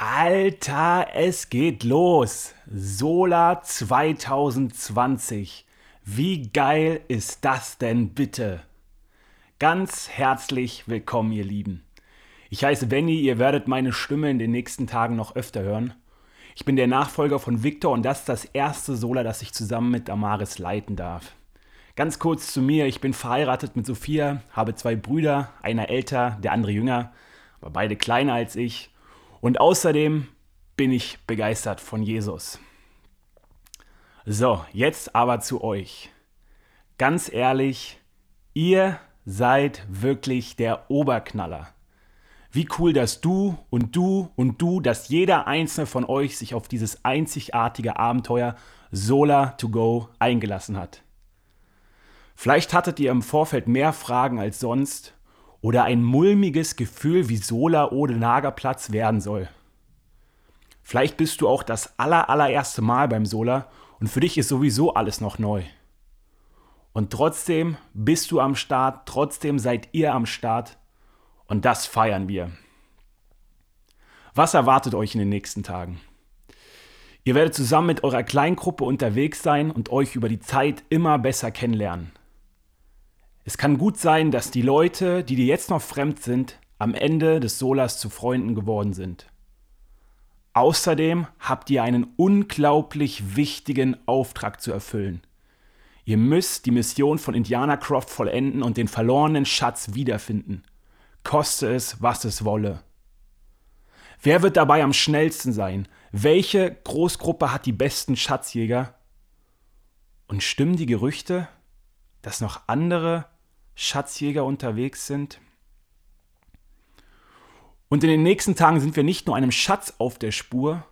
Alter, es geht los. Sola 2020. Wie geil ist das denn bitte? Ganz herzlich willkommen, ihr Lieben. Ich heiße Benny, ihr werdet meine Stimme in den nächsten Tagen noch öfter hören. Ich bin der Nachfolger von Victor und das ist das erste Sola, das ich zusammen mit Amaris leiten darf. Ganz kurz zu mir, ich bin verheiratet mit Sophia, habe zwei Brüder, einer älter, der andere jünger, aber beide kleiner als ich und außerdem bin ich begeistert von Jesus. So, jetzt aber zu euch. Ganz ehrlich, ihr seid wirklich der Oberknaller. Wie cool, dass du und du und du, dass jeder einzelne von euch sich auf dieses einzigartige Abenteuer Solar to Go eingelassen hat. Vielleicht hattet ihr im Vorfeld mehr Fragen als sonst oder ein mulmiges Gefühl, wie Sola ohne Lagerplatz werden soll. Vielleicht bist du auch das aller, allererste Mal beim Sola und für dich ist sowieso alles noch neu. Und trotzdem bist du am Start, trotzdem seid ihr am Start und das feiern wir. Was erwartet euch in den nächsten Tagen? Ihr werdet zusammen mit eurer Kleingruppe unterwegs sein und euch über die Zeit immer besser kennenlernen. Es kann gut sein, dass die Leute, die dir jetzt noch fremd sind, am Ende des Solas zu Freunden geworden sind. Außerdem habt ihr einen unglaublich wichtigen Auftrag zu erfüllen. Ihr müsst die Mission von Indiana Croft vollenden und den verlorenen Schatz wiederfinden. Koste es, was es wolle. Wer wird dabei am schnellsten sein? Welche Großgruppe hat die besten Schatzjäger? Und stimmen die Gerüchte, dass noch andere Schatzjäger unterwegs sind. Und in den nächsten Tagen sind wir nicht nur einem Schatz auf der Spur,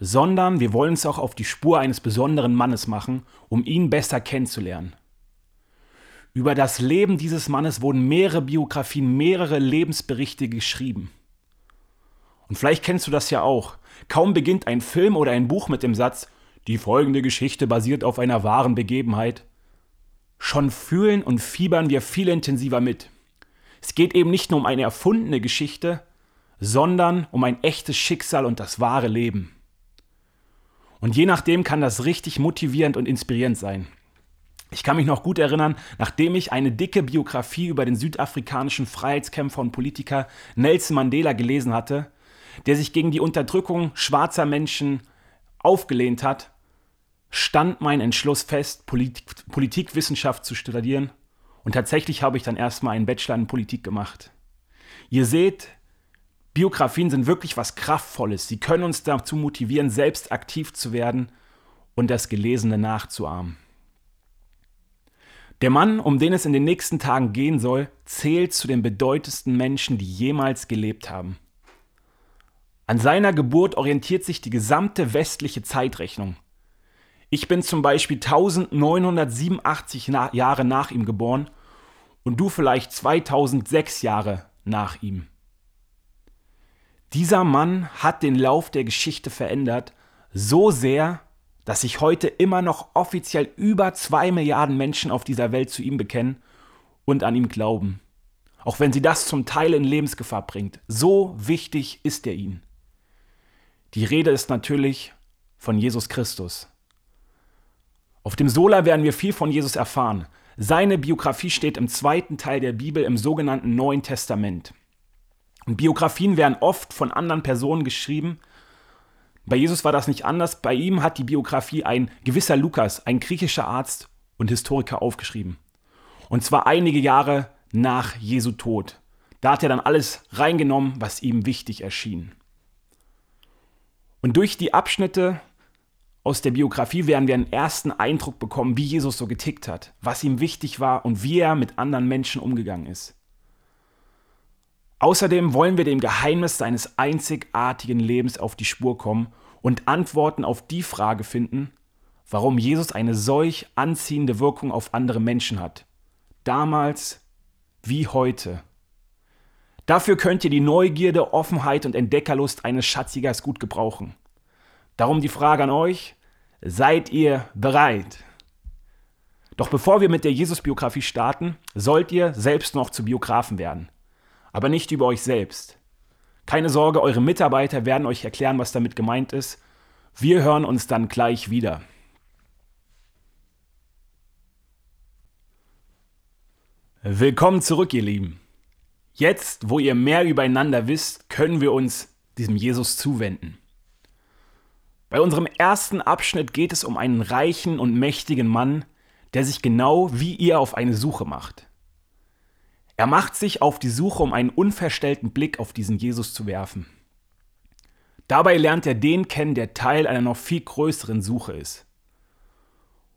sondern wir wollen es auch auf die Spur eines besonderen Mannes machen, um ihn besser kennenzulernen. Über das Leben dieses Mannes wurden mehrere Biografien, mehrere Lebensberichte geschrieben. Und vielleicht kennst du das ja auch. Kaum beginnt ein Film oder ein Buch mit dem Satz, die folgende Geschichte basiert auf einer wahren Begebenheit, schon fühlen und fiebern wir viel intensiver mit. Es geht eben nicht nur um eine erfundene Geschichte, sondern um ein echtes Schicksal und das wahre Leben. Und je nachdem kann das richtig motivierend und inspirierend sein. Ich kann mich noch gut erinnern, nachdem ich eine dicke Biografie über den südafrikanischen Freiheitskämpfer und Politiker Nelson Mandela gelesen hatte, der sich gegen die Unterdrückung schwarzer Menschen aufgelehnt hat, stand mein Entschluss fest, Polit Politikwissenschaft zu studieren. Und tatsächlich habe ich dann erstmal einen Bachelor in Politik gemacht. Ihr seht, Biografien sind wirklich was Kraftvolles. Sie können uns dazu motivieren, selbst aktiv zu werden und das Gelesene nachzuahmen. Der Mann, um den es in den nächsten Tagen gehen soll, zählt zu den bedeutendsten Menschen, die jemals gelebt haben. An seiner Geburt orientiert sich die gesamte westliche Zeitrechnung. Ich bin zum Beispiel 1987 na Jahre nach ihm geboren und du vielleicht 2006 Jahre nach ihm. Dieser Mann hat den Lauf der Geschichte verändert, so sehr, dass sich heute immer noch offiziell über zwei Milliarden Menschen auf dieser Welt zu ihm bekennen und an ihm glauben. Auch wenn sie das zum Teil in Lebensgefahr bringt. So wichtig ist er ihnen. Die Rede ist natürlich von Jesus Christus. Auf dem Sola werden wir viel von Jesus erfahren. Seine Biografie steht im zweiten Teil der Bibel im sogenannten Neuen Testament. Und Biografien werden oft von anderen Personen geschrieben. Bei Jesus war das nicht anders. Bei ihm hat die Biografie ein gewisser Lukas, ein griechischer Arzt und Historiker, aufgeschrieben. Und zwar einige Jahre nach Jesu Tod. Da hat er dann alles reingenommen, was ihm wichtig erschien. Und durch die Abschnitte aus der Biografie werden wir einen ersten Eindruck bekommen, wie Jesus so getickt hat, was ihm wichtig war und wie er mit anderen Menschen umgegangen ist. Außerdem wollen wir dem Geheimnis seines einzigartigen Lebens auf die Spur kommen und Antworten auf die Frage finden, warum Jesus eine solch anziehende Wirkung auf andere Menschen hat. Damals wie heute. Dafür könnt ihr die Neugierde, Offenheit und Entdeckerlust eines Schatzjägers gut gebrauchen. Darum die Frage an euch, seid ihr bereit? Doch bevor wir mit der Jesus-Biografie starten, sollt ihr selbst noch zu Biografen werden. Aber nicht über euch selbst. Keine Sorge, eure Mitarbeiter werden euch erklären, was damit gemeint ist. Wir hören uns dann gleich wieder. Willkommen zurück, ihr Lieben. Jetzt, wo ihr mehr übereinander wisst, können wir uns diesem Jesus zuwenden. Bei unserem ersten Abschnitt geht es um einen reichen und mächtigen Mann, der sich genau wie ihr auf eine Suche macht. Er macht sich auf die Suche, um einen unverstellten Blick auf diesen Jesus zu werfen. Dabei lernt er den kennen, der Teil einer noch viel größeren Suche ist.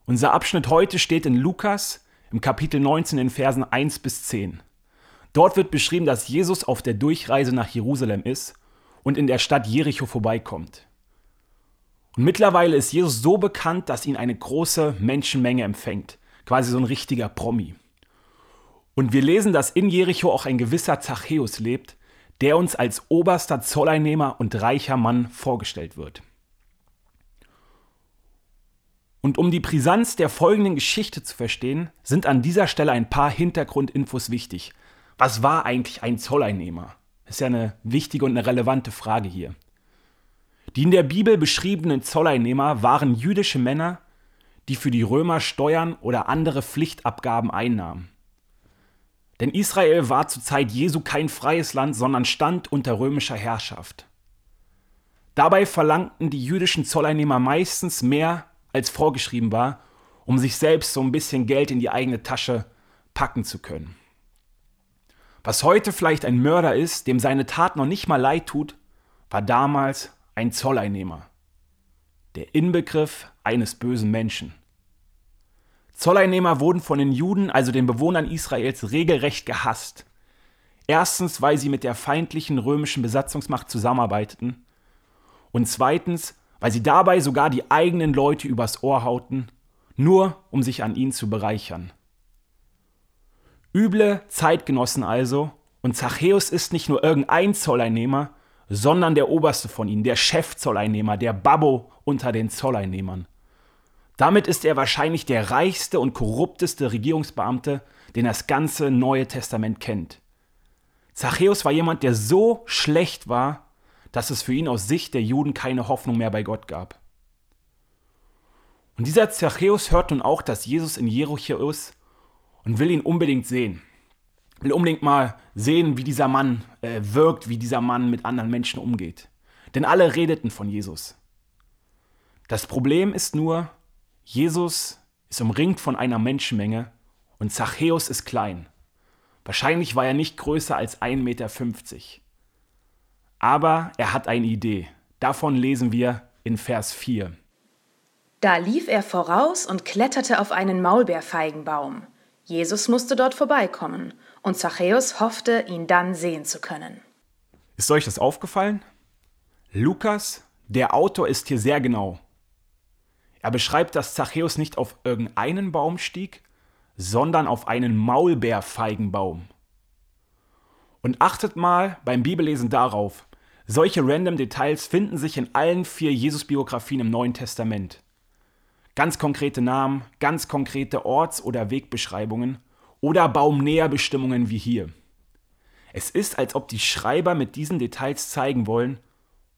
Unser Abschnitt heute steht in Lukas im Kapitel 19 in Versen 1 bis 10. Dort wird beschrieben, dass Jesus auf der Durchreise nach Jerusalem ist und in der Stadt Jericho vorbeikommt. Und mittlerweile ist Jesus so bekannt, dass ihn eine große Menschenmenge empfängt, quasi so ein richtiger Promi. Und wir lesen, dass in Jericho auch ein gewisser Zachäus lebt, der uns als oberster Zolleinnehmer und reicher Mann vorgestellt wird. Und um die Brisanz der folgenden Geschichte zu verstehen, sind an dieser Stelle ein paar Hintergrundinfos wichtig. Was war eigentlich ein Zolleinnehmer? Ist ja eine wichtige und eine relevante Frage hier. Die in der Bibel beschriebenen Zolleinnehmer waren jüdische Männer, die für die Römer Steuern oder andere Pflichtabgaben einnahmen. Denn Israel war zur Zeit Jesu kein freies Land, sondern stand unter römischer Herrschaft. Dabei verlangten die jüdischen Zolleinnehmer meistens mehr, als vorgeschrieben war, um sich selbst so ein bisschen Geld in die eigene Tasche packen zu können. Was heute vielleicht ein Mörder ist, dem seine Tat noch nicht mal leid tut, war damals ein Zolleinnehmer. Der Inbegriff eines bösen Menschen. Zolleinnehmer wurden von den Juden, also den Bewohnern Israels, regelrecht gehasst. Erstens, weil sie mit der feindlichen römischen Besatzungsmacht zusammenarbeiteten. Und zweitens, weil sie dabei sogar die eigenen Leute übers Ohr hauten, nur um sich an ihnen zu bereichern. Üble Zeitgenossen also, und Zachäus ist nicht nur irgendein Zolleinnehmer, sondern der oberste von ihnen, der Chefzolleinnehmer, der Babbo unter den Zolleinnehmern. Damit ist er wahrscheinlich der reichste und korrupteste Regierungsbeamte, den das ganze Neue Testament kennt. Zachäus war jemand, der so schlecht war, dass es für ihn aus Sicht der Juden keine Hoffnung mehr bei Gott gab. Und dieser Zachäus hört nun auch, dass Jesus in Jericho ist und will ihn unbedingt sehen. Will unbedingt mal sehen, wie dieser Mann äh, wirkt, wie dieser Mann mit anderen Menschen umgeht. Denn alle redeten von Jesus. Das Problem ist nur, Jesus ist umringt von einer Menschenmenge und Zachäus ist klein. Wahrscheinlich war er nicht größer als 1,50 Meter. Aber er hat eine Idee. Davon lesen wir in Vers 4. Da lief er voraus und kletterte auf einen Maulbeerfeigenbaum. Jesus musste dort vorbeikommen, und Zachäus hoffte, ihn dann sehen zu können. Ist euch das aufgefallen? Lukas, der Autor, ist hier sehr genau. Er beschreibt, dass Zachäus nicht auf irgendeinen Baum stieg, sondern auf einen Maulbeerfeigenbaum. Und achtet mal beim Bibellesen darauf, solche random Details finden sich in allen vier Jesus-Biografien im Neuen Testament. Ganz konkrete Namen, ganz konkrete Orts- oder Wegbeschreibungen oder Baumnäherbestimmungen wie hier. Es ist, als ob die Schreiber mit diesen Details zeigen wollen,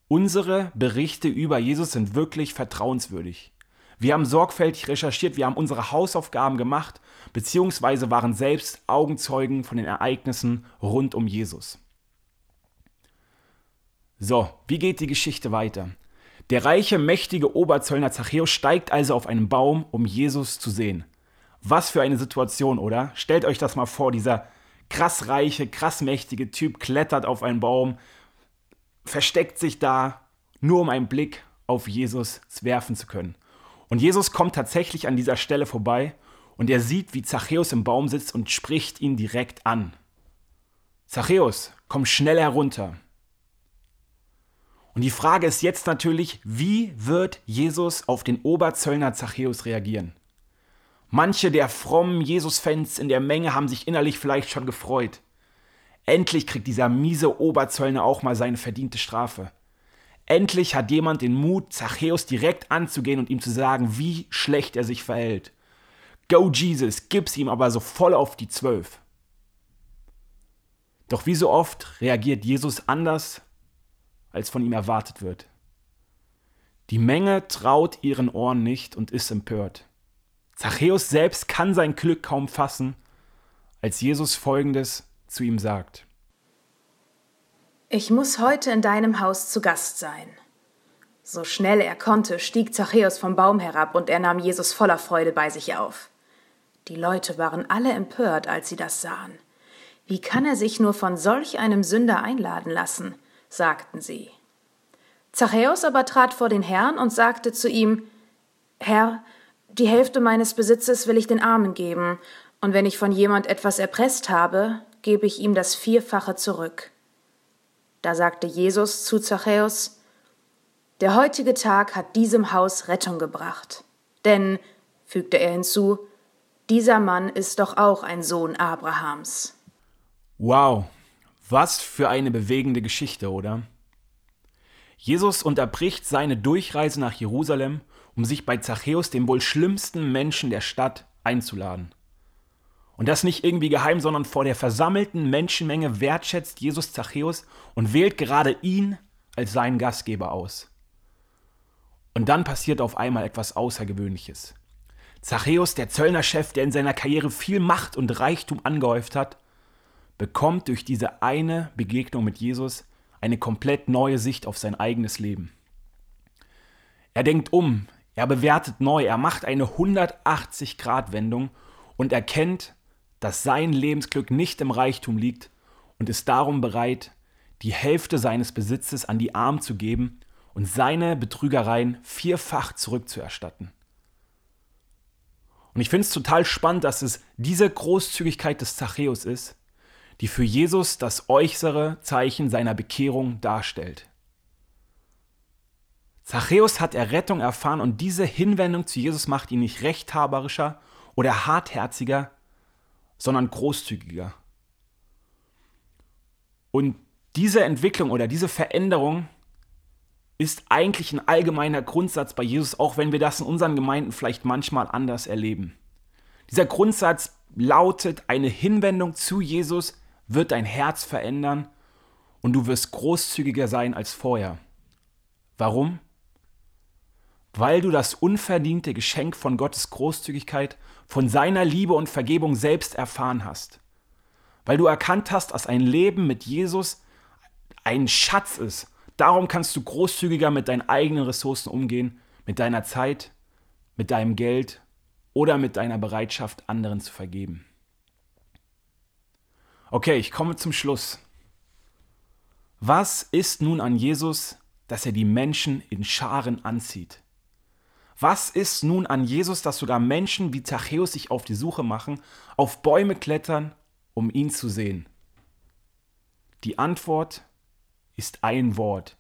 unsere Berichte über Jesus sind wirklich vertrauenswürdig. Wir haben sorgfältig recherchiert, wir haben unsere Hausaufgaben gemacht, beziehungsweise waren selbst Augenzeugen von den Ereignissen rund um Jesus. So, wie geht die Geschichte weiter? Der reiche, mächtige Oberzöllner Zachäus steigt also auf einen Baum, um Jesus zu sehen. Was für eine Situation, oder? Stellt euch das mal vor, dieser krass reiche, krass mächtige Typ klettert auf einen Baum, versteckt sich da, nur um einen Blick auf Jesus werfen zu können. Und Jesus kommt tatsächlich an dieser Stelle vorbei und er sieht, wie Zachäus im Baum sitzt und spricht ihn direkt an. Zachäus, komm schnell herunter. Und die Frage ist jetzt natürlich, wie wird Jesus auf den Oberzöllner Zachäus reagieren? Manche der frommen Jesus-Fans in der Menge haben sich innerlich vielleicht schon gefreut. Endlich kriegt dieser miese Oberzöllner auch mal seine verdiente Strafe. Endlich hat jemand den Mut, Zachäus direkt anzugehen und ihm zu sagen, wie schlecht er sich verhält. Go Jesus, gib's ihm aber so voll auf die Zwölf. Doch wie so oft reagiert Jesus anders, als von ihm erwartet wird. Die Menge traut ihren Ohren nicht und ist empört. Zachäus selbst kann sein Glück kaum fassen, als Jesus Folgendes zu ihm sagt. Ich muss heute in deinem Haus zu Gast sein. So schnell er konnte, stieg Zachäus vom Baum herab und er nahm Jesus voller Freude bei sich auf. Die Leute waren alle empört, als sie das sahen. Wie kann er sich nur von solch einem Sünder einladen lassen? sagten sie. Zachäus aber trat vor den Herrn und sagte zu ihm, Herr, die Hälfte meines Besitzes will ich den Armen geben, und wenn ich von jemand etwas erpresst habe, gebe ich ihm das Vierfache zurück. Da sagte Jesus zu Zachäus, Der heutige Tag hat diesem Haus Rettung gebracht. Denn, fügte er hinzu, dieser Mann ist doch auch ein Sohn Abrahams. Wow, was für eine bewegende Geschichte, oder? Jesus unterbricht seine Durchreise nach Jerusalem, um sich bei Zachäus, dem wohl schlimmsten Menschen der Stadt, einzuladen. Und das nicht irgendwie geheim, sondern vor der versammelten Menschenmenge wertschätzt Jesus Zachäus und wählt gerade ihn als seinen Gastgeber aus. Und dann passiert auf einmal etwas Außergewöhnliches. Zachäus, der Zöllnerchef, der in seiner Karriere viel Macht und Reichtum angehäuft hat, bekommt durch diese eine Begegnung mit Jesus eine komplett neue Sicht auf sein eigenes Leben. Er denkt um, er bewertet neu, er macht eine 180-Grad-Wendung und erkennt, dass sein Lebensglück nicht im Reichtum liegt und ist darum bereit, die Hälfte seines Besitzes an die Armen zu geben und seine Betrügereien vierfach zurückzuerstatten. Und ich finde es total spannend, dass es diese Großzügigkeit des Zachäus ist, die für Jesus das äußere Zeichen seiner Bekehrung darstellt. Zachäus hat Errettung erfahren und diese Hinwendung zu Jesus macht ihn nicht rechthaberischer oder hartherziger, sondern großzügiger. Und diese Entwicklung oder diese Veränderung ist eigentlich ein allgemeiner Grundsatz bei Jesus, auch wenn wir das in unseren Gemeinden vielleicht manchmal anders erleben. Dieser Grundsatz lautet, eine Hinwendung zu Jesus wird dein Herz verändern und du wirst großzügiger sein als vorher. Warum? Weil du das unverdiente Geschenk von Gottes Großzügigkeit, von seiner Liebe und Vergebung selbst erfahren hast. Weil du erkannt hast, dass ein Leben mit Jesus ein Schatz ist. Darum kannst du großzügiger mit deinen eigenen Ressourcen umgehen, mit deiner Zeit, mit deinem Geld oder mit deiner Bereitschaft, anderen zu vergeben. Okay, ich komme zum Schluss. Was ist nun an Jesus, dass er die Menschen in Scharen anzieht? Was ist nun an Jesus, dass sogar Menschen wie Zachäus sich auf die Suche machen, auf Bäume klettern, um ihn zu sehen? Die Antwort ist ein Wort.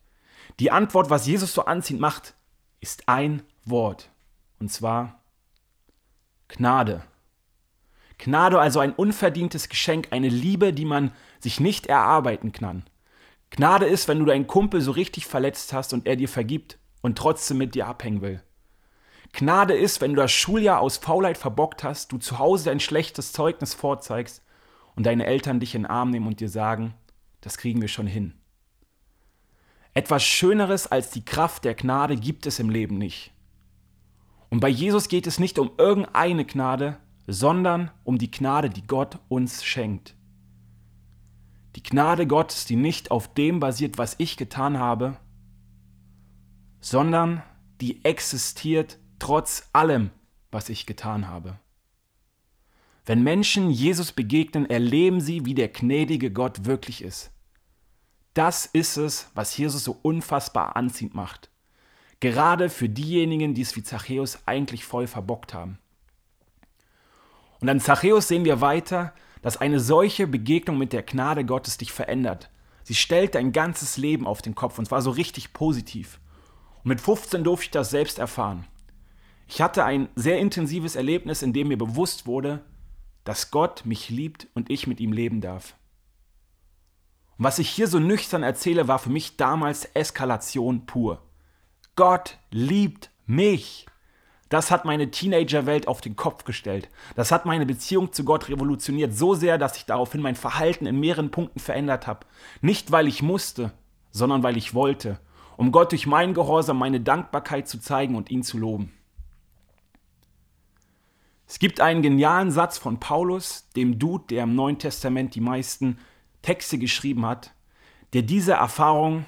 Die Antwort, was Jesus so anziehend macht, ist ein Wort. Und zwar Gnade. Gnade also ein unverdientes Geschenk, eine Liebe, die man sich nicht erarbeiten kann. Gnade ist, wenn du deinen Kumpel so richtig verletzt hast und er dir vergibt und trotzdem mit dir abhängen will. Gnade ist, wenn du das Schuljahr aus Faulheit verbockt hast, du zu Hause dein schlechtes Zeugnis vorzeigst und deine Eltern dich in den Arm nehmen und dir sagen, das kriegen wir schon hin. Etwas Schöneres als die Kraft der Gnade gibt es im Leben nicht. Und bei Jesus geht es nicht um irgendeine Gnade, sondern um die Gnade, die Gott uns schenkt. Die Gnade Gottes, die nicht auf dem basiert, was ich getan habe, sondern die existiert trotz allem, was ich getan habe. Wenn Menschen Jesus begegnen, erleben sie, wie der gnädige Gott wirklich ist. Das ist es, was Jesus so unfassbar anziehend macht. Gerade für diejenigen, die es wie Zachäus eigentlich voll verbockt haben. Und an Zachäus sehen wir weiter, dass eine solche Begegnung mit der Gnade Gottes dich verändert. Sie stellt dein ganzes Leben auf den Kopf und zwar so richtig positiv. Und mit 15 durfte ich das selbst erfahren. Ich hatte ein sehr intensives Erlebnis, in dem mir bewusst wurde, dass Gott mich liebt und ich mit ihm leben darf. Und was ich hier so nüchtern erzähle, war für mich damals Eskalation pur. Gott liebt mich. Das hat meine Teenagerwelt auf den Kopf gestellt. Das hat meine Beziehung zu Gott revolutioniert so sehr, dass ich daraufhin mein Verhalten in mehreren Punkten verändert habe. Nicht weil ich musste, sondern weil ich wollte, um Gott durch meinen Gehorsam meine Dankbarkeit zu zeigen und ihn zu loben. Es gibt einen genialen Satz von Paulus, dem Dude, der im Neuen Testament die meisten Texte geschrieben hat, der diese Erfahrung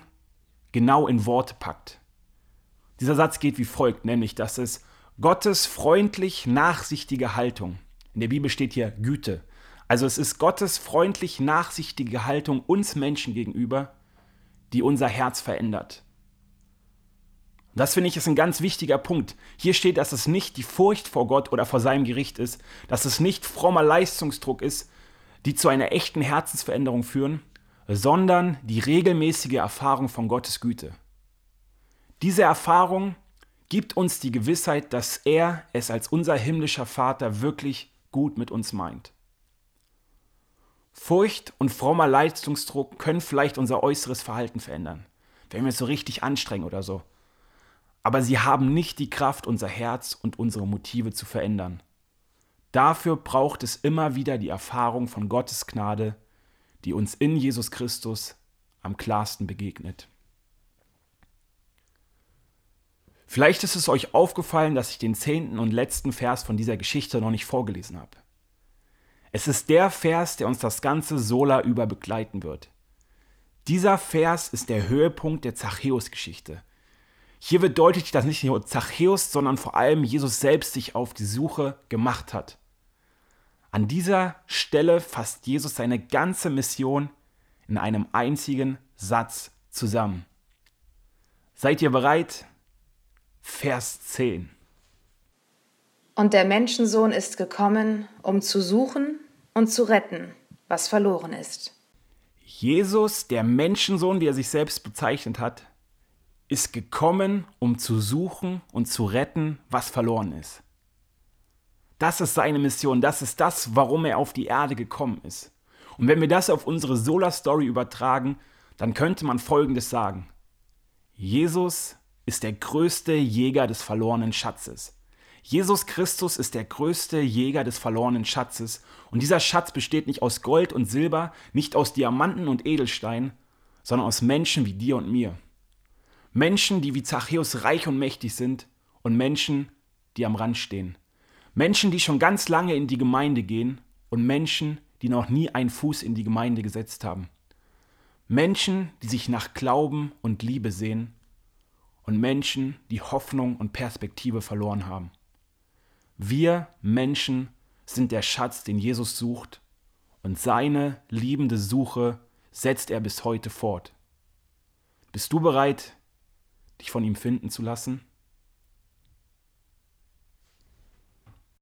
genau in Worte packt. Dieser Satz geht wie folgt, nämlich, dass es Gottes freundlich nachsichtige Haltung, in der Bibel steht hier Güte, also es ist Gottes freundlich nachsichtige Haltung uns Menschen gegenüber, die unser Herz verändert. Das finde ich ist ein ganz wichtiger Punkt. Hier steht, dass es nicht die Furcht vor Gott oder vor seinem Gericht ist, dass es nicht frommer Leistungsdruck ist, die zu einer echten Herzensveränderung führen, sondern die regelmäßige Erfahrung von Gottes Güte. Diese Erfahrung gibt uns die Gewissheit, dass er es als unser himmlischer Vater wirklich gut mit uns meint. Furcht und frommer Leistungsdruck können vielleicht unser äußeres Verhalten verändern, wenn wir es so richtig anstrengen oder so. Aber sie haben nicht die Kraft, unser Herz und unsere Motive zu verändern. Dafür braucht es immer wieder die Erfahrung von Gottes Gnade, die uns in Jesus Christus am klarsten begegnet. Vielleicht ist es euch aufgefallen, dass ich den zehnten und letzten Vers von dieser Geschichte noch nicht vorgelesen habe. Es ist der Vers, der uns das ganze Sola über begleiten wird. Dieser Vers ist der Höhepunkt der Zachäus-Geschichte. Hier wird deutlich, dass nicht nur Zachäus, sondern vor allem Jesus selbst sich auf die Suche gemacht hat. An dieser Stelle fasst Jesus seine ganze Mission in einem einzigen Satz zusammen. Seid ihr bereit? Vers 10. Und der Menschensohn ist gekommen, um zu suchen und zu retten, was verloren ist. Jesus, der Menschensohn, wie er sich selbst bezeichnet hat, ist gekommen, um zu suchen und zu retten, was verloren ist. Das ist seine Mission, das ist das, warum er auf die Erde gekommen ist. Und wenn wir das auf unsere Solar Story übertragen, dann könnte man Folgendes sagen. Jesus ist der größte Jäger des verlorenen Schatzes. Jesus Christus ist der größte Jäger des verlorenen Schatzes und dieser Schatz besteht nicht aus Gold und Silber, nicht aus Diamanten und Edelsteinen, sondern aus Menschen wie dir und mir. Menschen, die wie Zachäus reich und mächtig sind und Menschen, die am Rand stehen. Menschen, die schon ganz lange in die Gemeinde gehen und Menschen, die noch nie einen Fuß in die Gemeinde gesetzt haben. Menschen, die sich nach Glauben und Liebe sehen und Menschen, die Hoffnung und Perspektive verloren haben. Wir Menschen sind der Schatz, den Jesus sucht, und seine liebende Suche setzt er bis heute fort. Bist du bereit, dich von ihm finden zu lassen?